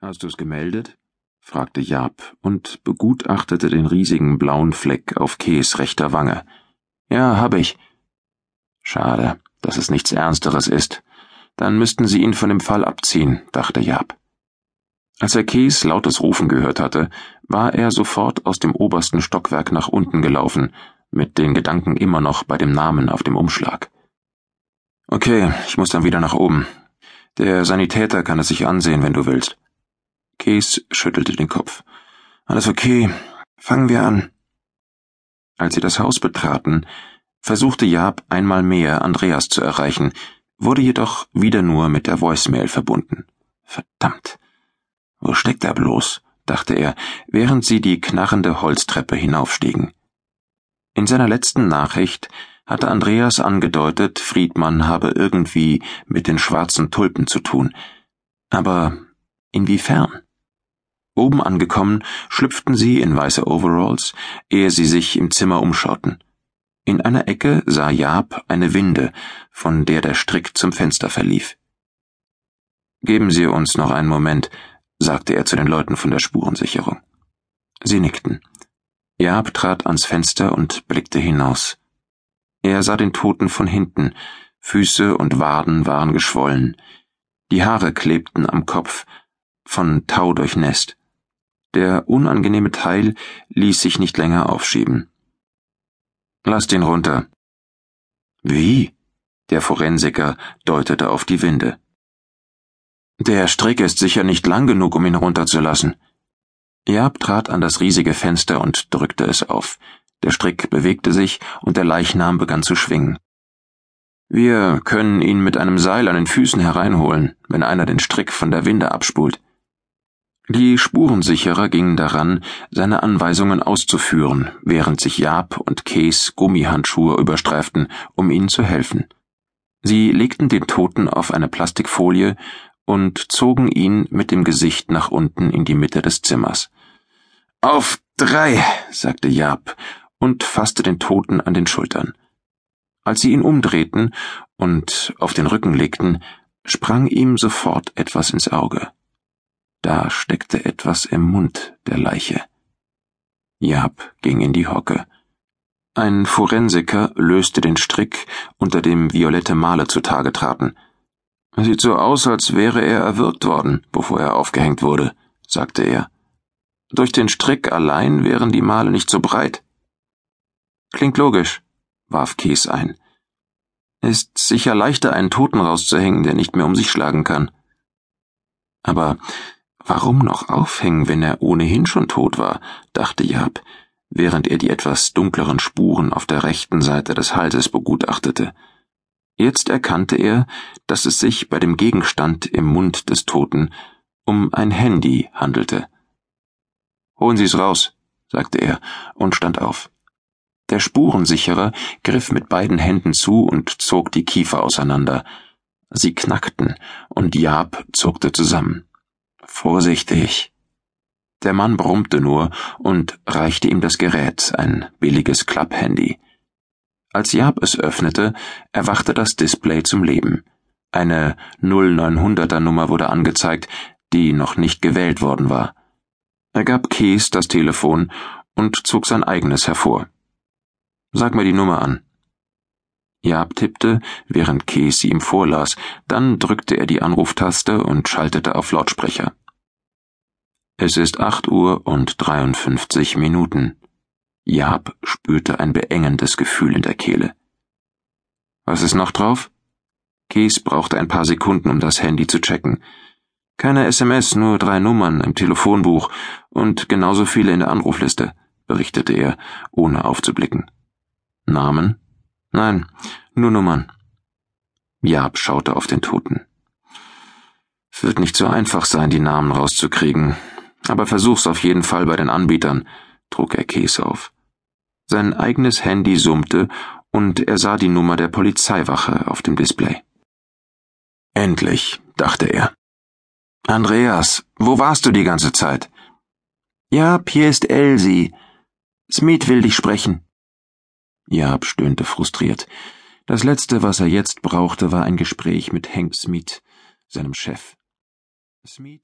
Hast du's gemeldet? fragte Jaap und begutachtete den riesigen blauen Fleck auf Kees rechter Wange. Ja, hab ich. Schade, dass es nichts Ernsteres ist. Dann müssten sie ihn von dem Fall abziehen, dachte Jaap. Als er Kees lautes Rufen gehört hatte, war er sofort aus dem obersten Stockwerk nach unten gelaufen, mit den Gedanken immer noch bei dem Namen auf dem Umschlag. Okay, ich muss dann wieder nach oben. Der Sanitäter kann es sich ansehen, wenn du willst. Kees schüttelte den Kopf. Alles okay. Fangen wir an. Als sie das Haus betraten, versuchte Jaap einmal mehr Andreas zu erreichen, wurde jedoch wieder nur mit der Voicemail verbunden. Verdammt. Wo steckt er bloß? dachte er, während sie die knarrende Holztreppe hinaufstiegen. In seiner letzten Nachricht hatte Andreas angedeutet, Friedmann habe irgendwie mit den schwarzen Tulpen zu tun. Aber inwiefern? Oben angekommen, schlüpften sie in weiße Overalls, ehe sie sich im Zimmer umschauten. In einer Ecke sah Jaap eine Winde, von der der Strick zum Fenster verlief. Geben Sie uns noch einen Moment, sagte er zu den Leuten von der Spurensicherung. Sie nickten. Jaap trat ans Fenster und blickte hinaus. Er sah den Toten von hinten, Füße und Waden waren geschwollen, die Haare klebten am Kopf, von Tau durchnässt. Der unangenehme Teil ließ sich nicht länger aufschieben. Lasst ihn runter. Wie? Der Forensiker deutete auf die Winde. Der Strick ist sicher nicht lang genug, um ihn runterzulassen. Jab trat an das riesige Fenster und drückte es auf. Der Strick bewegte sich und der Leichnam begann zu schwingen. Wir können ihn mit einem Seil an den Füßen hereinholen, wenn einer den Strick von der Winde abspult. Die Spurensicherer gingen daran, seine Anweisungen auszuführen, während sich Jab und Kees Gummihandschuhe überstreiften, um ihnen zu helfen. Sie legten den Toten auf eine Plastikfolie und zogen ihn mit dem Gesicht nach unten in die Mitte des Zimmers. Auf drei, sagte Jab und fasste den Toten an den Schultern. Als sie ihn umdrehten und auf den Rücken legten, sprang ihm sofort etwas ins Auge. Da steckte etwas im Mund der Leiche. Jab ging in die Hocke. Ein Forensiker löste den Strick, unter dem violette Male zutage traten. Sieht so aus, als wäre er erwürgt worden, bevor er aufgehängt wurde, sagte er. Durch den Strick allein wären die Male nicht so breit. Klingt logisch, warf Kies ein. Ist sicher leichter, einen Toten rauszuhängen, der nicht mehr um sich schlagen kann. Aber Warum noch aufhängen, wenn er ohnehin schon tot war, dachte Jab, während er die etwas dunkleren Spuren auf der rechten Seite des Halses begutachtete. Jetzt erkannte er, dass es sich bei dem Gegenstand im Mund des Toten um ein Handy handelte. Holen Sie's raus, sagte er und stand auf. Der Spurensicherer griff mit beiden Händen zu und zog die Kiefer auseinander. Sie knackten, und Jab zuckte zusammen. Vorsichtig. Der Mann brummte nur und reichte ihm das Gerät, ein billiges Klapphandy. Als Jab es öffnete, erwachte das Display zum Leben. Eine 0900er Nummer wurde angezeigt, die noch nicht gewählt worden war. Er gab Kees das Telefon und zog sein eigenes hervor. Sag mir die Nummer an. Jab tippte, während Kees ihm vorlas, dann drückte er die Anruftaste und schaltete auf Lautsprecher. Es ist acht Uhr und dreiundfünfzig Minuten. Jab spürte ein beengendes Gefühl in der Kehle. Was ist noch drauf? Kees brauchte ein paar Sekunden, um das Handy zu checken. Keine SMS, nur drei Nummern im Telefonbuch und genauso viele in der Anrufliste, berichtete er, ohne aufzublicken. Namen? Nein, nur Nummern. Jab schaute auf den Toten. Es wird nicht so einfach sein, die Namen rauszukriegen, aber versuch's auf jeden Fall bei den Anbietern, trug er Käse auf. Sein eigenes Handy summte und er sah die Nummer der Polizeiwache auf dem Display. Endlich, dachte er. Andreas, wo warst du die ganze Zeit? Ja, hier ist Elsie. Smith will dich sprechen. Jaab stöhnte frustriert. Das Letzte, was er jetzt brauchte, war ein Gespräch mit Hank Smith, seinem Chef. Smith